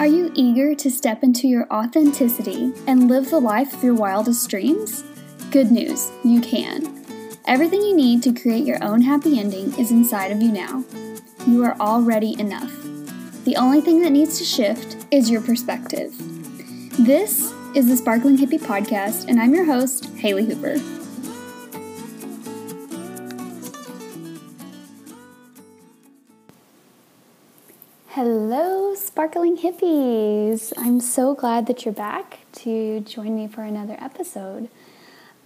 Are you eager to step into your authenticity and live the life of your wildest dreams? Good news, you can. Everything you need to create your own happy ending is inside of you now. You are already enough. The only thing that needs to shift is your perspective. This is the Sparkling Hippie Podcast, and I'm your host, Haley Hoover. Hello, sparkling hippies! I'm so glad that you're back to join me for another episode.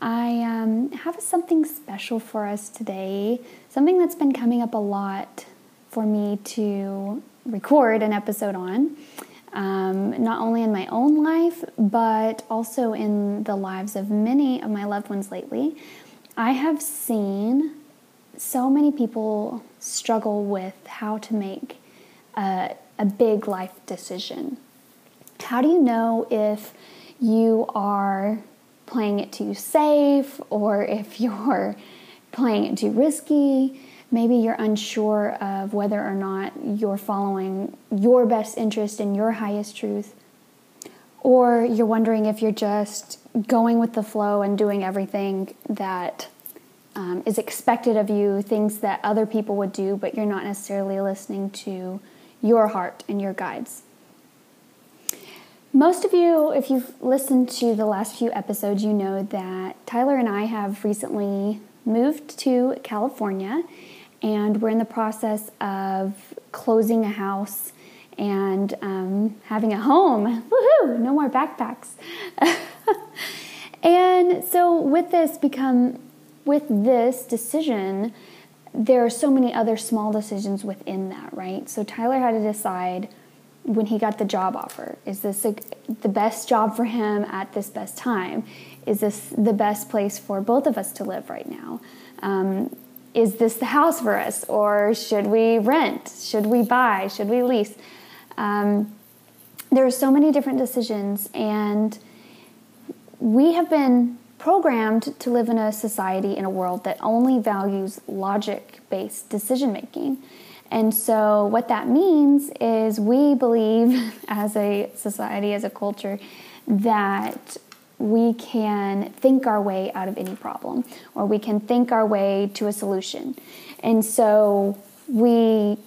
I um, have something special for us today, something that's been coming up a lot for me to record an episode on, um, not only in my own life, but also in the lives of many of my loved ones lately. I have seen so many people struggle with how to make a, a big life decision. How do you know if you are playing it too safe or if you're playing it too risky? Maybe you're unsure of whether or not you're following your best interest and your highest truth. Or you're wondering if you're just going with the flow and doing everything that um, is expected of you, things that other people would do, but you're not necessarily listening to your heart and your guides. Most of you, if you've listened to the last few episodes, you know that Tyler and I have recently moved to California and we're in the process of closing a house and um, having a home. Woohoo! No more backpacks. and so, with this become with this decision, there are so many other small decisions within that, right? So Tyler had to decide when he got the job offer is this a, the best job for him at this best time? Is this the best place for both of us to live right now? Um, is this the house for us, or should we rent? Should we buy? Should we lease? Um, there are so many different decisions, and we have been programmed to live in a society, in a world that only values logic based decision making. And so, what that means is we believe as a society, as a culture, that we can think our way out of any problem or we can think our way to a solution. And so, we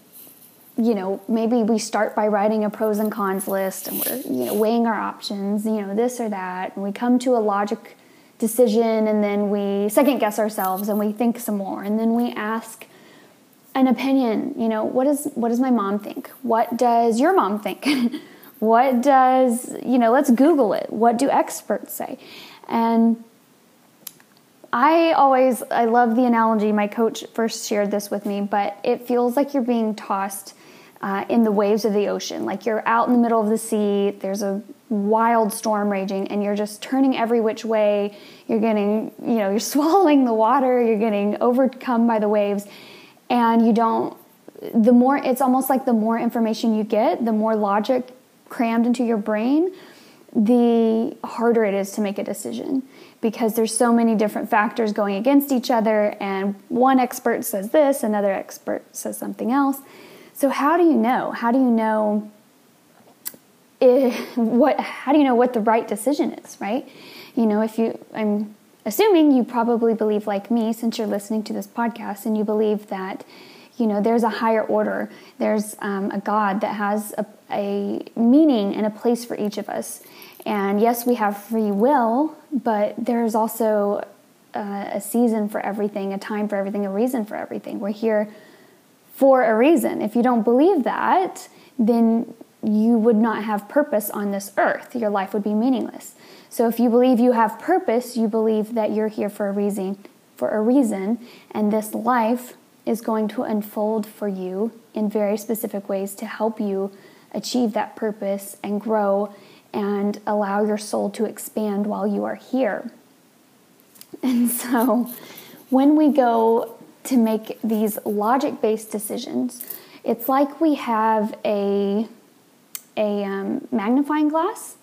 you know, maybe we start by writing a pros and cons list and we're, you know, weighing our options, you know, this or that, and we come to a logic decision and then we second guess ourselves and we think some more and then we ask an opinion you know what does what does my mom think? What does your mom think? What does you know let's google it. What do experts say? And i always i love the analogy. My coach first shared this with me but it feels like you're being tossed uh, in the waves of the ocean. Like you're out in the middle of the sea. There's a wild storm raging and you're just turning every which way. You're getting you know you're swallowing the water you're getting overcome by the waves and you don't the more it's almost like the more information you get the more logic crammed into your brain the harder it is to make a decision because there's so many different factors going against each other and one expert says this another expert says something else. So how do you know? How do you know what how do you know what the right decision is right? You know if you i'm assuming you probably believe like me since you're listening to this podcast and you believe that you know there's a higher order. There's um, a god that has a, a meaning and a place for each of us. And yes we have free will but there's also uh, a season for everything a time for everything a reason for everything. We're here for a reason. If you don't believe that then you would not have purpose on this earth. Your life would be meaningless. So if you believe you have purpose, you believe that you're here for a reason, for a reason, and this life is going to unfold for you in very specific ways to help you achieve that purpose and grow and allow your soul to expand while you are here. And so when we go to make these logic based decisions, it's like we have a a um, magnifying glass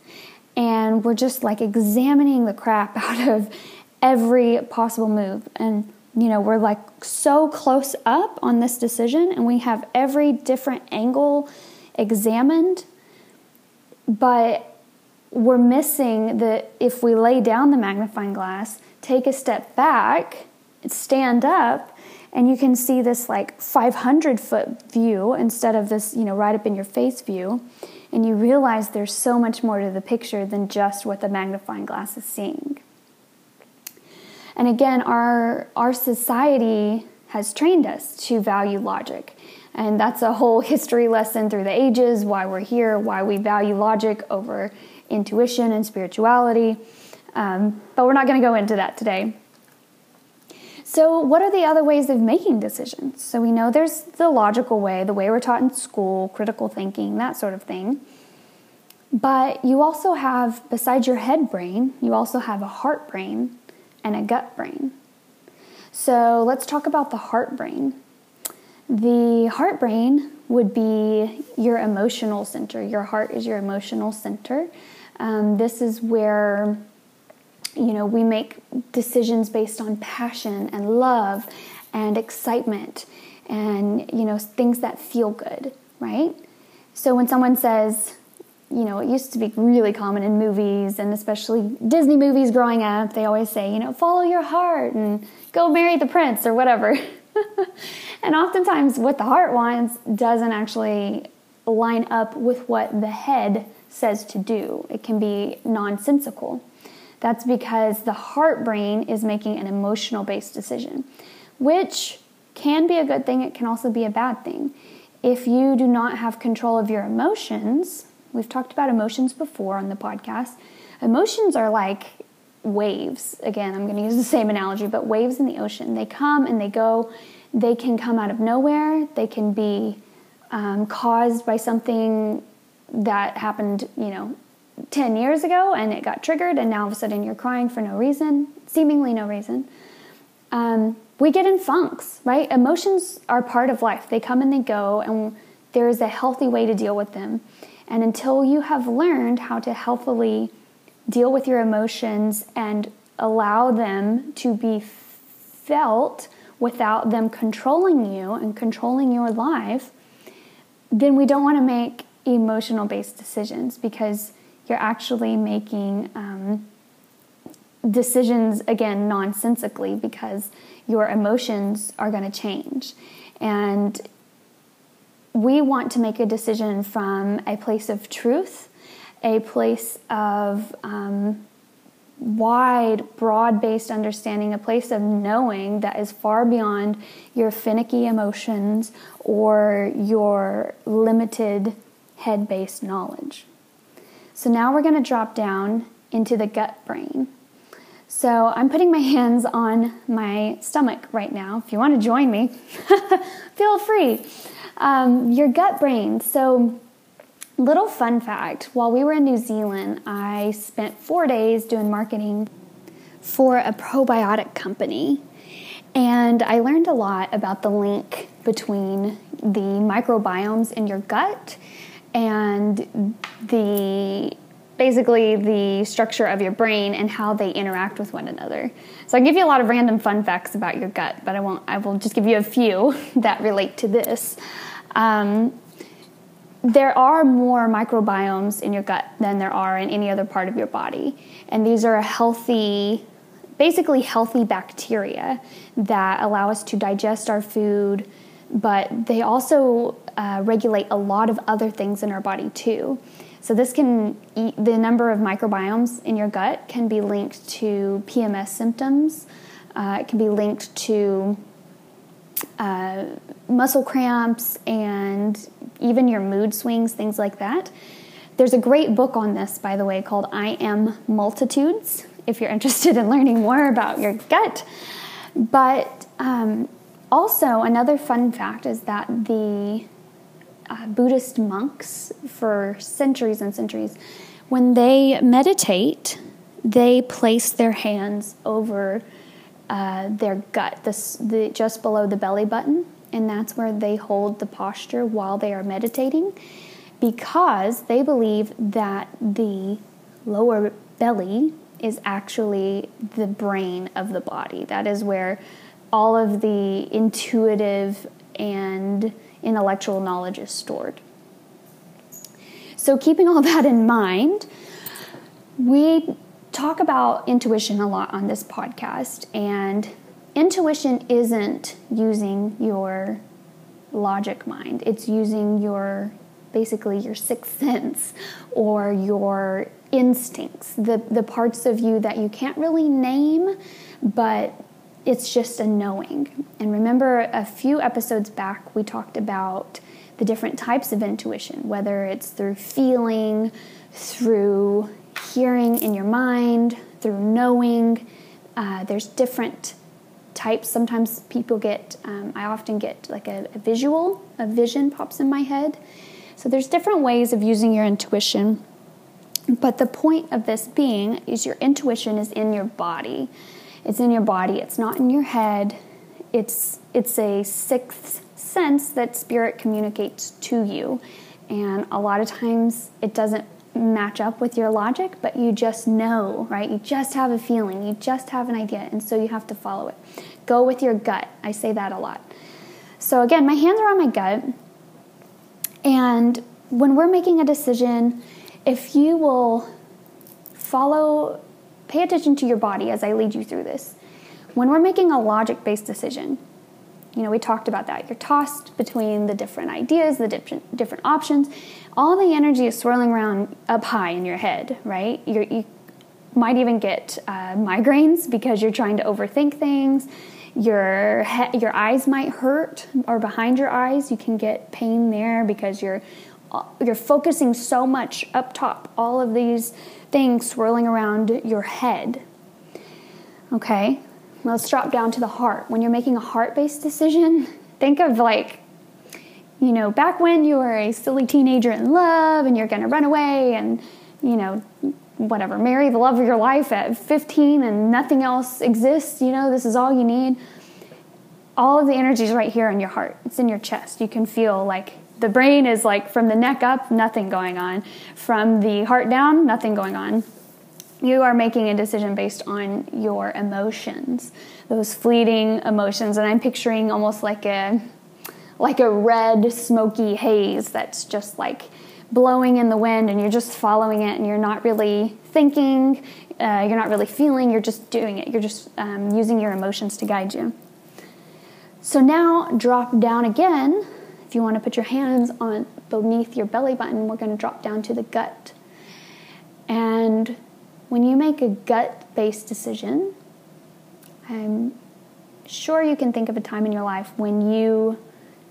and we're just like examining the crap out of every possible move. And, you know, we're like so close up on this decision and we have every different angle examined. but we're missing the if we lay down the magnifying glass, take a step back, stand up, and you can see this like 500 foot view instead of this, you know, right up in your face view. And you realize there's so much more to the picture than just what the magnifying glass is seeing. And again, our, our society has trained us to value logic. And that's a whole history lesson through the ages why we're here, why we value logic over intuition and spirituality. Um, but we're not going to go into that today. So, what are the other ways of making decisions? So, we know there's the logical way, the way we're taught in school, critical thinking, that sort of thing. But you also have, besides your head brain, you also have a heart brain and a gut brain. So, let's talk about the heart brain. The heart brain would be your emotional center. Your heart is your emotional center. Um, this is where you know, we make decisions based on passion and love and excitement and, you know, things that feel good, right? So when someone says, you know, it used to be really common in movies and especially Disney movies growing up, they always say, you know, follow your heart and go marry the prince or whatever. and oftentimes, what the heart wants doesn't actually line up with what the head says to do. It can be nonsensical. That's because the heart brain is making an emotional based decision, which can be a good thing, it can also be a bad thing. If you do not have control of your emotions, we've talked about emotions before on the podcast. Emotions are like waves. Again, I'm going to use the same analogy, but waves in the ocean. They come and they go. They can come out of nowhere. They can be um, caused by something that happened, you know, 10 years ago and it got triggered, and now all of a sudden you're crying for no reason, seemingly no reason. Um, we get in funks, right? Emotions are part of life, they come and they go, and there is a healthy way to deal with them. And until you have learned how to healthily deal with your emotions and allow them to be felt without them controlling you and controlling your life, then we don't want to make emotional based decisions because you're actually making um, decisions again nonsensically because your emotions are going to change. And we want to make a decision from a place of truth a place of um, wide broad based understanding a place of knowing that is far beyond your finicky emotions or your limited head based knowledge so now we're going to drop down into the gut brain. So I'm putting my hands on my stomach right now. If you want to join me, feel free. Um, your gut brain. So, little fun fact while we were in New Zealand, I spent four days doing marketing for a probiotic company. And I learned a lot about the link between the microbiomes in your gut and the basically the structure of your brain and how they interact with one another. So I give you a lot of random fun facts about your gut, but I won't. I will just give you a few that relate to this. Um, there are more microbiomes in your gut than there are in any other part of your body, and these are healthy, basically healthy bacteria that allow us to digest our food, but they also uh, regulate a lot of other things in our body too. So this can the number of microbiomes in your gut can be linked to PMS symptoms. Uh, it can be linked to uh, muscle cramps and even your mood swings, things like that. There's a great book on this, by the way, called I Am Multitudes, if you're interested in learning more about your gut. But um, also, another fun fact is that the uh, Buddhist monks for centuries and centuries, when they meditate, they place their hands over uh, their gut, this, the, just below the belly button, and that's where they hold the posture while they are meditating because they believe that the lower belly is actually the brain of the body. That is where all of the intuitive and intellectual knowledge is stored. So, keeping all that in mind, we talk about intuition a lot on this podcast, and intuition isn't using your logic mind, it's using your basically your sixth sense or your instincts, the, the parts of you that you can't really name, but it's just a knowing. And remember, a few episodes back, we talked about the different types of intuition, whether it's through feeling, through hearing in your mind, through knowing. Uh, there's different types. Sometimes people get, um, I often get like a, a visual, a vision pops in my head. So there's different ways of using your intuition. But the point of this being is your intuition is in your body. It's in your body. It's not in your head. It's it's a sixth sense that spirit communicates to you. And a lot of times it doesn't match up with your logic, but you just know, right? You just have a feeling, you just have an idea, and so you have to follow it. Go with your gut. I say that a lot. So, again, my hands are on my gut, and when we're making a decision, if you will follow, pay attention to your body as I lead you through this. When we're making a logic based decision, you know, we talked about that. You're tossed between the different ideas, the different different options. All the energy is swirling around up high in your head, right? You're, you might even get uh, migraines because you're trying to overthink things. Your he- your eyes might hurt, or behind your eyes, you can get pain there because you're Uh, you're focusing so much up top. All of these things swirling around your head. Okay, let's drop down to the heart. When you're making a heart based decision, think of like, you know, back when you were a silly teenager in love and you're to run away and, you know, whatever, marry the love of your life at 15 and nothing else exists, you know, this is all you need. All of the energy is right here in your heart, it's in your chest. You can feel like the brain is like from the neck up, nothing going on. From the heart down, nothing going on. You are making a decision based on your emotions those fleeting emotions. And i'm picturing almost like a like a red smoky haze that's just like blowing in the wind and you're just following it and you're not really thinking uh, you're not really feeling you're just doing it. You're just um, using your emotions to guide you. So now drop down again if you want to put your hands on beneath your belly button we're going to drop down to the gut and when you make a gut based decision, I'm sure you can think of a time in your life when you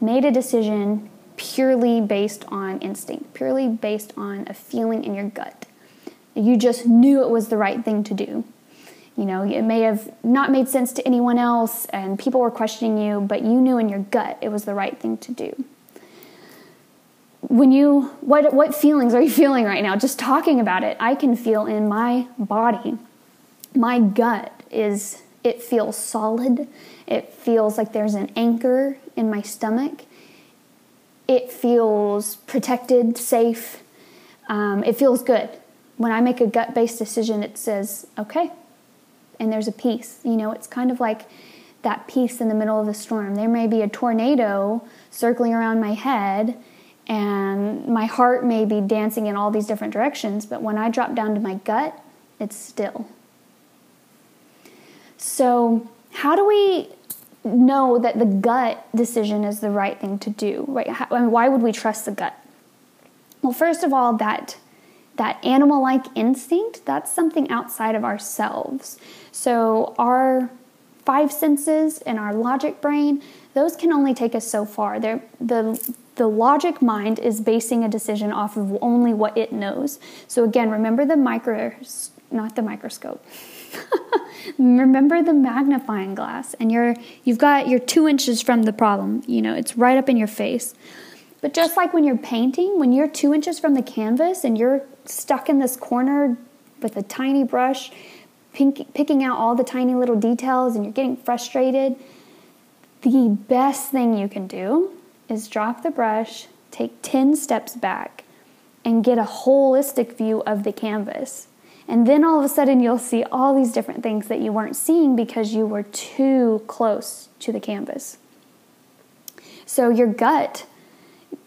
made a decision purely based on instinct, purely based on a feeling in your gut. You just knew it was the right thing to do. You know, it may have not made sense to anyone else and people were questioning you, but you knew in your gut it was the right thing to do when you what what feelings are you feeling right now? Just talking about it i can feel in my body. My gut is it feels solid. It feels like there's an anchor in my stomach. It feels protected safe. Um, it feels good. When i make a gut based decision it says okay and there's a peace. You know it's kind of like that peace in the middle of the storm. There may be a tornado circling around my head and my heart may be dancing in all these different directions, but when I drop down to my gut, it's still. So, how do we know that the gut decision is the right thing to do? Right? How, I mean, why would we trust the gut? Well, first of all, that that animal-like instinct, that's something outside of ourselves. So, our five senses and our logic brain, those can only take us so far. They're, the the logic mind is basing a decision off of only what it knows. So again, remember the micro, not the microscope. remember the magnifying glass, and you're you've got you're two inches from the problem. You know it's right up in your face. But just like when you're painting, when you're two inches from the canvas and you're stuck in this corner with a tiny brush, pink, picking out all the tiny little details, and you're getting frustrated, the best thing you can do is drop the brush, take 10 steps back, and get a holistic view of the canvas. And then all of a sudden, you'll see all these different things that you weren't seeing because you were too close to the canvas. So, your gut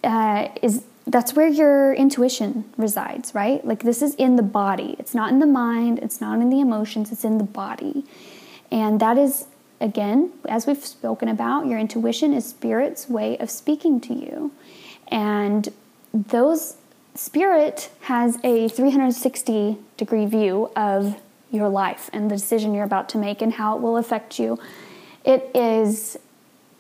uh, is that's where your intuition resides, right? Like this is in the body. It's not in the mind, it's not in the emotions, it's in the body. And that is again, as we've spoken about, your intuition is spirit's way of speaking to you. And those spirit has a 360 degree view of your life and the decision you're about to make and how it will affect you. It is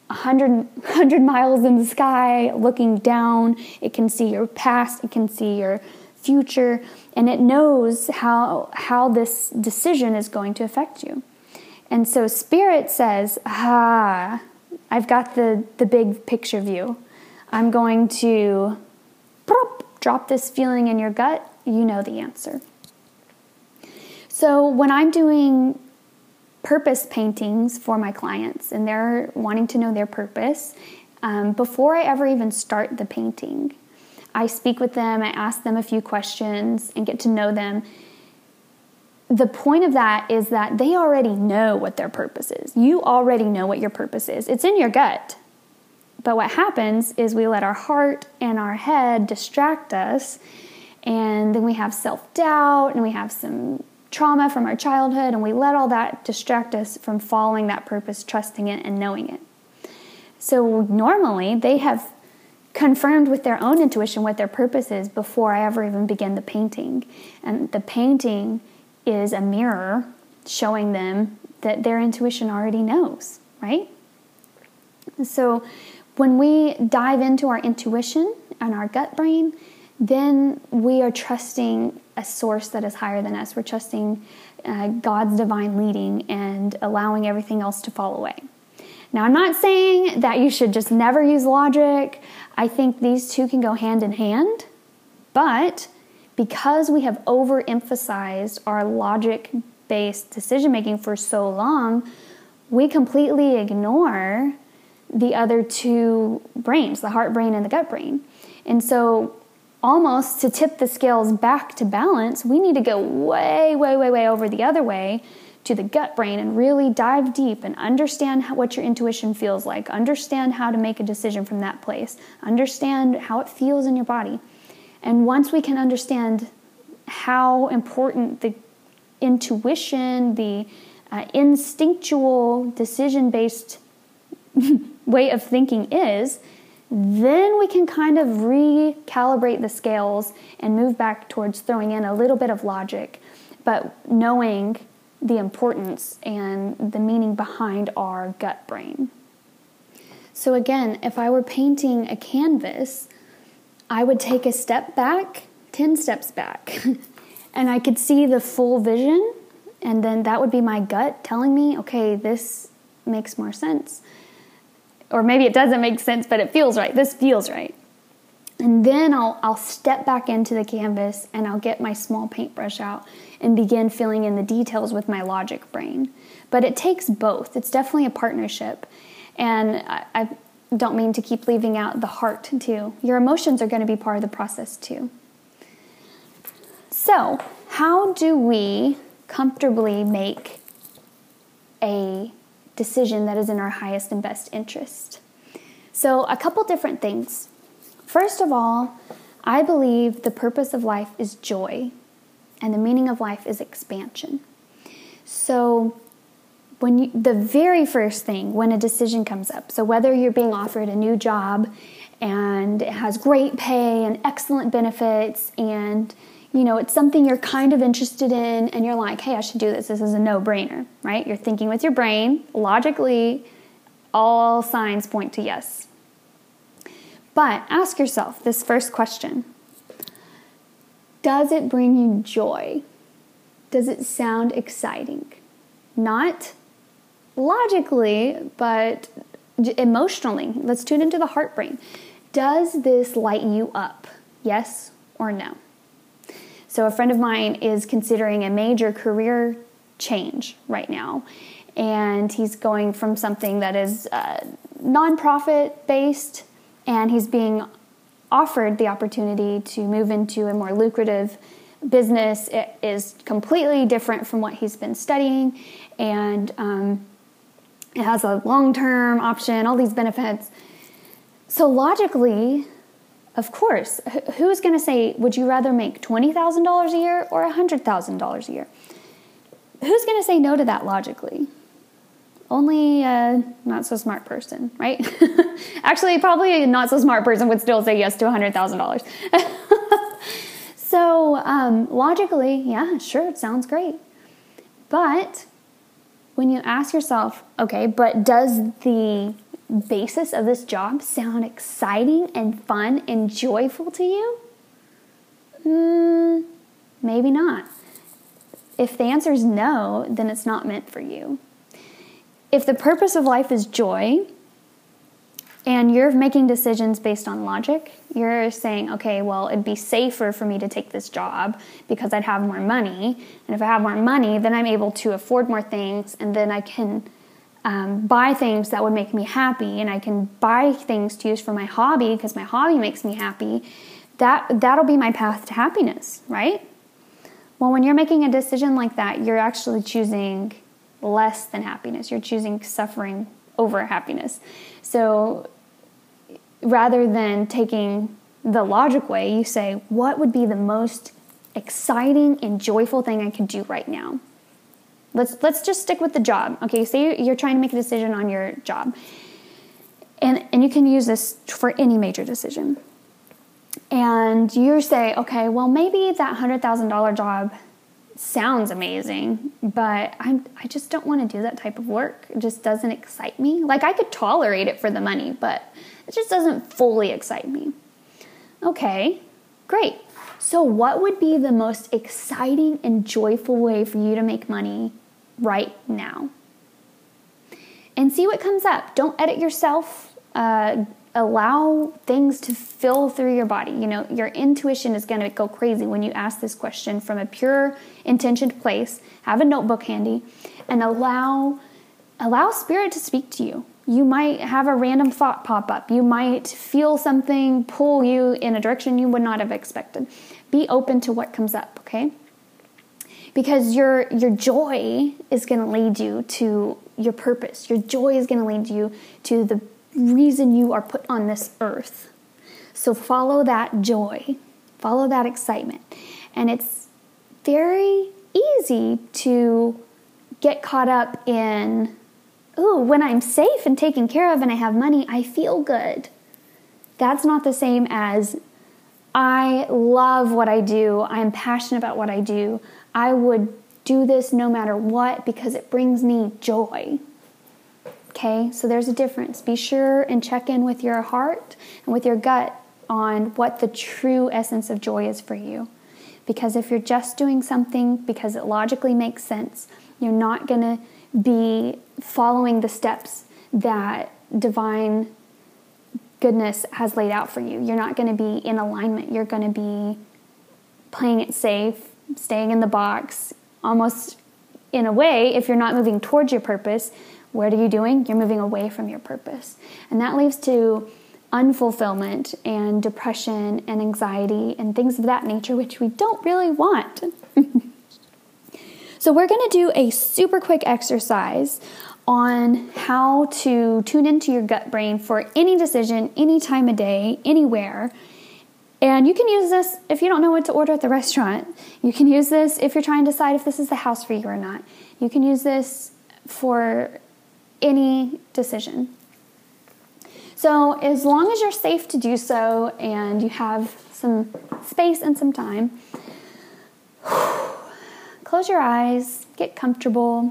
100, 100 miles in the sky looking down. It can see your past, it can see your future, and it knows how, how this decision is going to affect you. And so spirit says, ah, I've got the, the big picture view. I'm going to drop this feeling in your gut. You know the answer. So when I'm doing purpose paintings for my clients and they're wanting to know their purpose, um, before I ever even start the painting, I speak with them, I ask them a few questions and get to know them the point of that is that they already know what their purpose is. You already know what your purpose is. It's in your gut. But what happens is we let our heart and our head distract us, and then we have self doubt and we have some trauma from our childhood, and we let all that distract us from following that purpose, trusting it, and knowing it. So normally they have confirmed with their own intuition what their purpose is before I ever even begin the painting. And the painting is a mirror showing them that their intuition already knows, right? So when we dive into our intuition and our gut brain, then we are trusting a source that is higher than us. We're trusting uh, God's divine leading and allowing everything else to fall away. Now, I'm not saying that you should just never use logic. I think these two can go hand in hand, but because we have overemphasized our logic based decision making for so long, we completely ignore the other two brains, the heart brain and the gut brain. And so, almost to tip the scales back to balance, we need to go way, way, way, way over the other way to the gut brain and really dive deep and understand what your intuition feels like, understand how to make a decision from that place, understand how it feels in your body. And once we can understand how important the intuition, the uh, instinctual, decision based way of thinking is, then we can kind of recalibrate the scales and move back towards throwing in a little bit of logic, but knowing the importance and the meaning behind our gut brain. So, again, if I were painting a canvas, I would take a step back, 10 steps back, and I could see the full vision. And then that would be my gut telling me, okay, this makes more sense. Or maybe it doesn't make sense, but it feels right. This feels right. And then I'll, I'll step back into the canvas and I'll get my small paintbrush out and begin filling in the details with my logic brain. But it takes both. It's definitely a partnership. And I, I've, don't mean to keep leaving out the heart too. Your emotions are going to be part of the process too. So, how do we comfortably make a decision that is in our highest and best interest? So, a couple different things. First of all, I believe the purpose of life is joy, and the meaning of life is expansion. So, when you, the very first thing when a decision comes up, so whether you're being offered a new job and it has great pay and excellent benefits and you know it's something you're kind of interested in and you're like, "Hey, I should do this. This is a no-brainer." Right? You're thinking with your brain, logically all signs point to yes. But ask yourself this first question. Does it bring you joy? Does it sound exciting? Not logically, but emotionally. Let's tune into the heart brain. Does this light you up? Yes or no? So, a friend of mine is considering a major career change right now, and he's going from something that is uh, nonprofit based, and he's being offered the opportunity to move into a more lucrative business. It is completely different from what he's been studying, and um, it has a long term option, all these benefits. So, logically, Of course, who's going to say, would you rather make $20,000 a year or $100,000 a year? Who's going to say no to that logically? Only a not so smart person, right? Actually, probably a not so smart person would still say yes to $100,000. so, um, logically, yeah, sure, it sounds great. But when you ask yourself, okay, but does the basis of this job sound exciting and fun and joyful to you? Mm, maybe not. If the answer is no, then it's not meant for you. If the purpose of life is joy, and you're making decisions based on logic, you're saying, okay, well, it'd be safer for me to take this job because I'd have more money. And if I have more money, then I'm able to afford more things, and then I can um, buy things that would make me happy and I can buy things to use for my hobby because my hobby makes me happy, that that'll be my path to happiness, right? Well, when you're making a decision like that, you're actually choosing less than happiness. You're choosing suffering over happiness. So rather than taking the logic way, you say, what would be the most exciting and joyful thing I could do right now? Let's let's just stick with the job. Okay, say you're trying to make a decision on your job. And and you can use this for any major decision. And you say, okay, well maybe that $100,000 job sounds amazing, but I'm I just don't want to do that type of work. It just doesn't excite me. Like I could tolerate it for the money, but it just doesn't fully excite me. Okay, great. So what would be the most exciting and joyful way for you to make money right now. And see what comes up. Don't edit yourself. Uh, allow things to fill through your body. You know, your intuition is going to go crazy when you ask this question from a pure intentioned place. Have a notebook handy and allow allow spirit to speak to you. You might have a random thought pop up. You might feel something pull you in a direction you would not have expected. Be open to what comes up, okay? because your your joy is going to lead you to your purpose. Your joy is going to lead you to the reason you are put on this earth. So follow that joy, follow that excitement. And it's very easy to get caught up in, oh, when I'm safe and taken care of and I have money, I feel good. That's not the same as I love what I do, I'm passionate about what I do, I would do this no matter what because it brings me joy. Okay, so there's a difference. Be sure and check in with your heart and with your gut on what the true essence of joy is for you. Because if you're just doing something because it logically makes sense, you're not going to be following the steps that divine goodness has laid out for you. You're not going to be in alignment. You're going to be playing it safe staying in the box, almost in a way, if you're not moving towards your purpose, what are you doing? You're moving away from your purpose. And that leads to unfulfillment and depression and anxiety and things of that nature, which we don't really want. So, we're going to do a super quick exercise on how to tune into your gut brain for any decision, any time of day, anywhere and you can use this if you don't know what to order at the restaurant. You can use this if you're trying to decide if this is the house for you or not. You can use this for any decision. So, as long as you're safe to do so and you have some space and some time, close your eyes, get comfortable.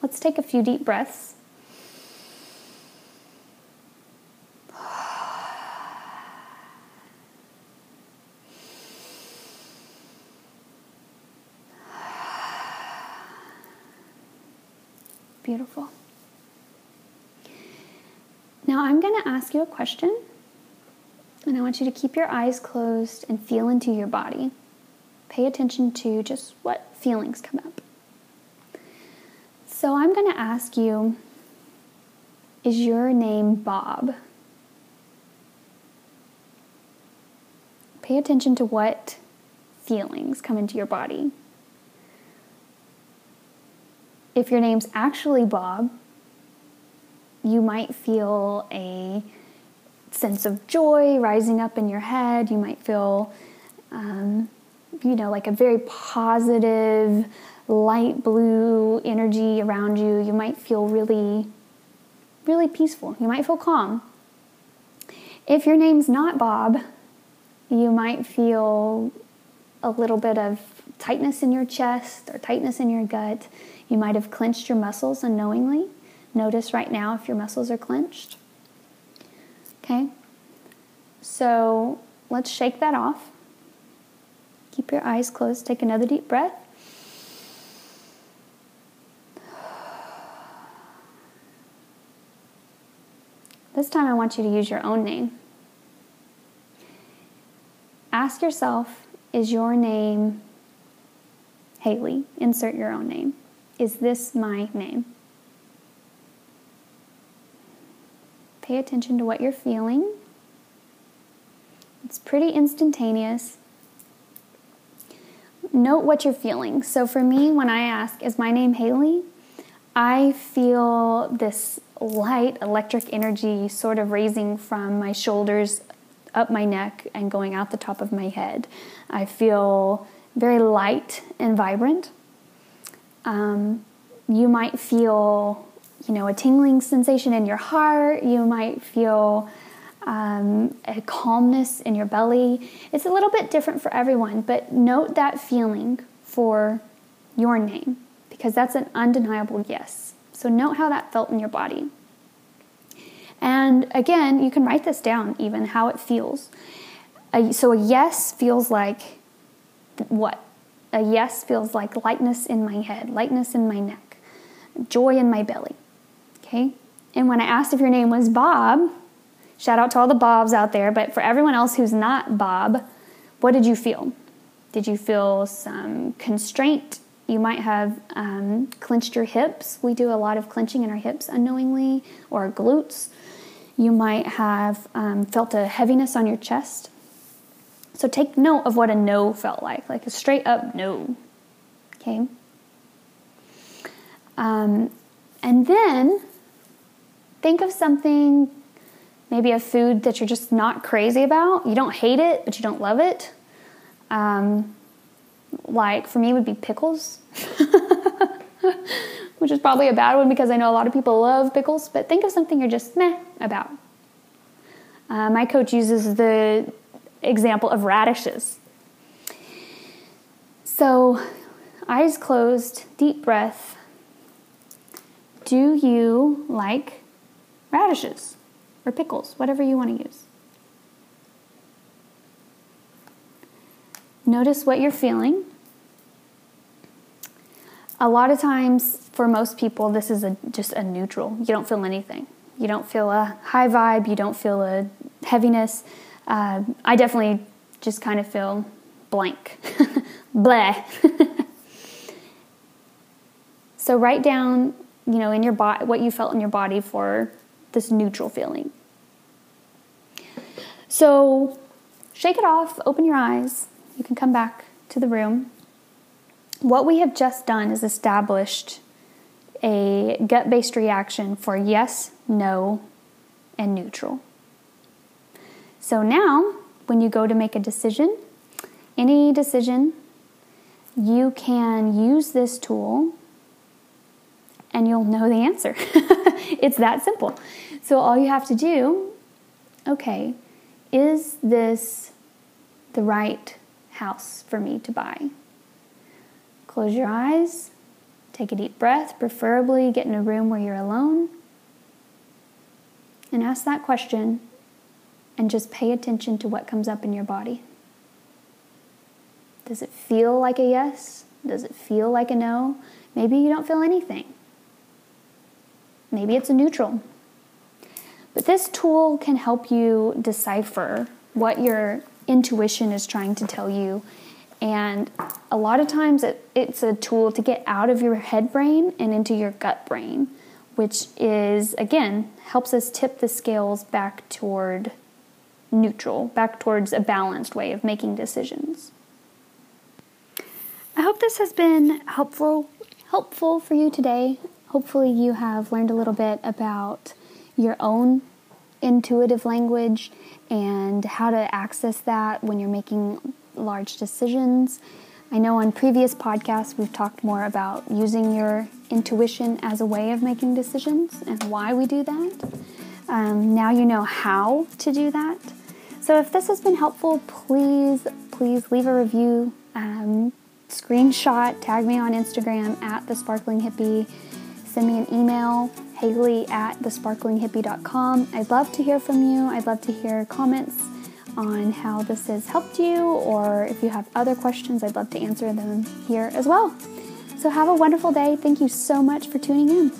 Let's take a few deep breaths. Beautiful. Now I'm going to ask you a question, and I want you to keep your eyes closed and feel into your body. Pay attention to just what feelings come up. So I'm going to ask you Is your name Bob? Pay attention to what feelings come into your body if your name's actually Bob, you might feel a sense of joy rising up in your head. You might feel, um, you know, like a very positive, light blue energy around you. You might feel really, really peaceful. You might feel calm. If your name's not Bob, you might feel a little bit of tightness in your chest or tightness in your gut. You might have clenched your muscles unknowingly. Notice right now if your muscles are clenched. Okay? So let's shake that off. Keep your eyes closed. Take another deep breath. This time I want you to use your own name. Ask yourself is your name Haley? Insert your own name. Is this my name? Pay attention to what you're feeling. It's pretty instantaneous. Note what you're feeling. So, for me, when I ask, Is my name Haley? I feel this light electric energy sort of raising from my shoulders up my neck and going out the top of my head. I feel very light and vibrant. Um, you might feel, you know, a tingling sensation in your heart. You might feel um, a calmness in your belly. It's a little bit different for everyone, but note that feeling for your name because that's an undeniable yes. So note how that felt in your body. And again, you can write this down, even how it feels. so a yes feels like what? A yes feels like lightness in my head, lightness in my neck, joy in my belly. Okay? And when I asked if your name was Bob, shout out to all the Bobs out there, but for everyone else who's not Bob, what did you feel? Did you feel some constraint? You might have um, clenched your hips. We do a lot of clenching in our hips unknowingly, or glutes. You might have um, felt a heaviness on your chest. So take note of what a no felt like, like a straight up no. Okay? Um, and then think of something, maybe a food that you're just not crazy about. You don't hate it, but you don't love it. Um, like for me, would be pickles, which is probably a bad one because I know a lot of people love pickles, but think of something you're just meh about. Uh, my coach uses the example of radishes. So, eyes closed, deep breath. Do you like radishes or pickles, whatever you want to use? Notice what you're feeling. A lot of times, for most people, this is a, just a neutral. You don't feel anything. You don't feel a high vibe, you don't feel a heaviness uh, I definitely just kind of feel blank, bleh. so write down, you know, in your body what you felt in your body for this neutral feeling. So shake it off, open your eyes. You can come back to the room. What we have just done is established a gut based reaction for yes, no, and neutral. So now, when you go to make a decision, any decision, you can use this tool and you'll know the answer. it's that simple. So all you have to do, okay, is this the right house for me to buy? Close your eyes, take a deep breath, preferably get in a room where you're alone, and ask that question and just pay attention to what comes up in your body. Does it feel like a yes? Does it feel like a no? Maybe you don't feel anything. Maybe it's a neutral. But this tool can help you decipher what your intuition is trying to tell you. And a lot of times it, it's a tool to get out of your head brain and into your gut brain, which is, again, helps us tip the scales back toward neutral, back towards a balanced way of making decisions. I hope this has been helpful helpful for you today. Hopefully you have learned a little bit about your own intuitive language and how to access that when you're making large decisions. I know on previous podcasts we've talked more about using your intuition as a way of making decisions and why we do that. Um, now you know how to do that. So if this has been helpful, please, please leave a review, um, screenshot, tag me on Instagram at the sparkling hippie, send me an email, haley at thesparklinghippie.com. I'd love to hear from you. I'd love to hear comments on how this has helped you, or if you have other questions, I'd love to answer them here as well. So have a wonderful day. Thank you so much for tuning in.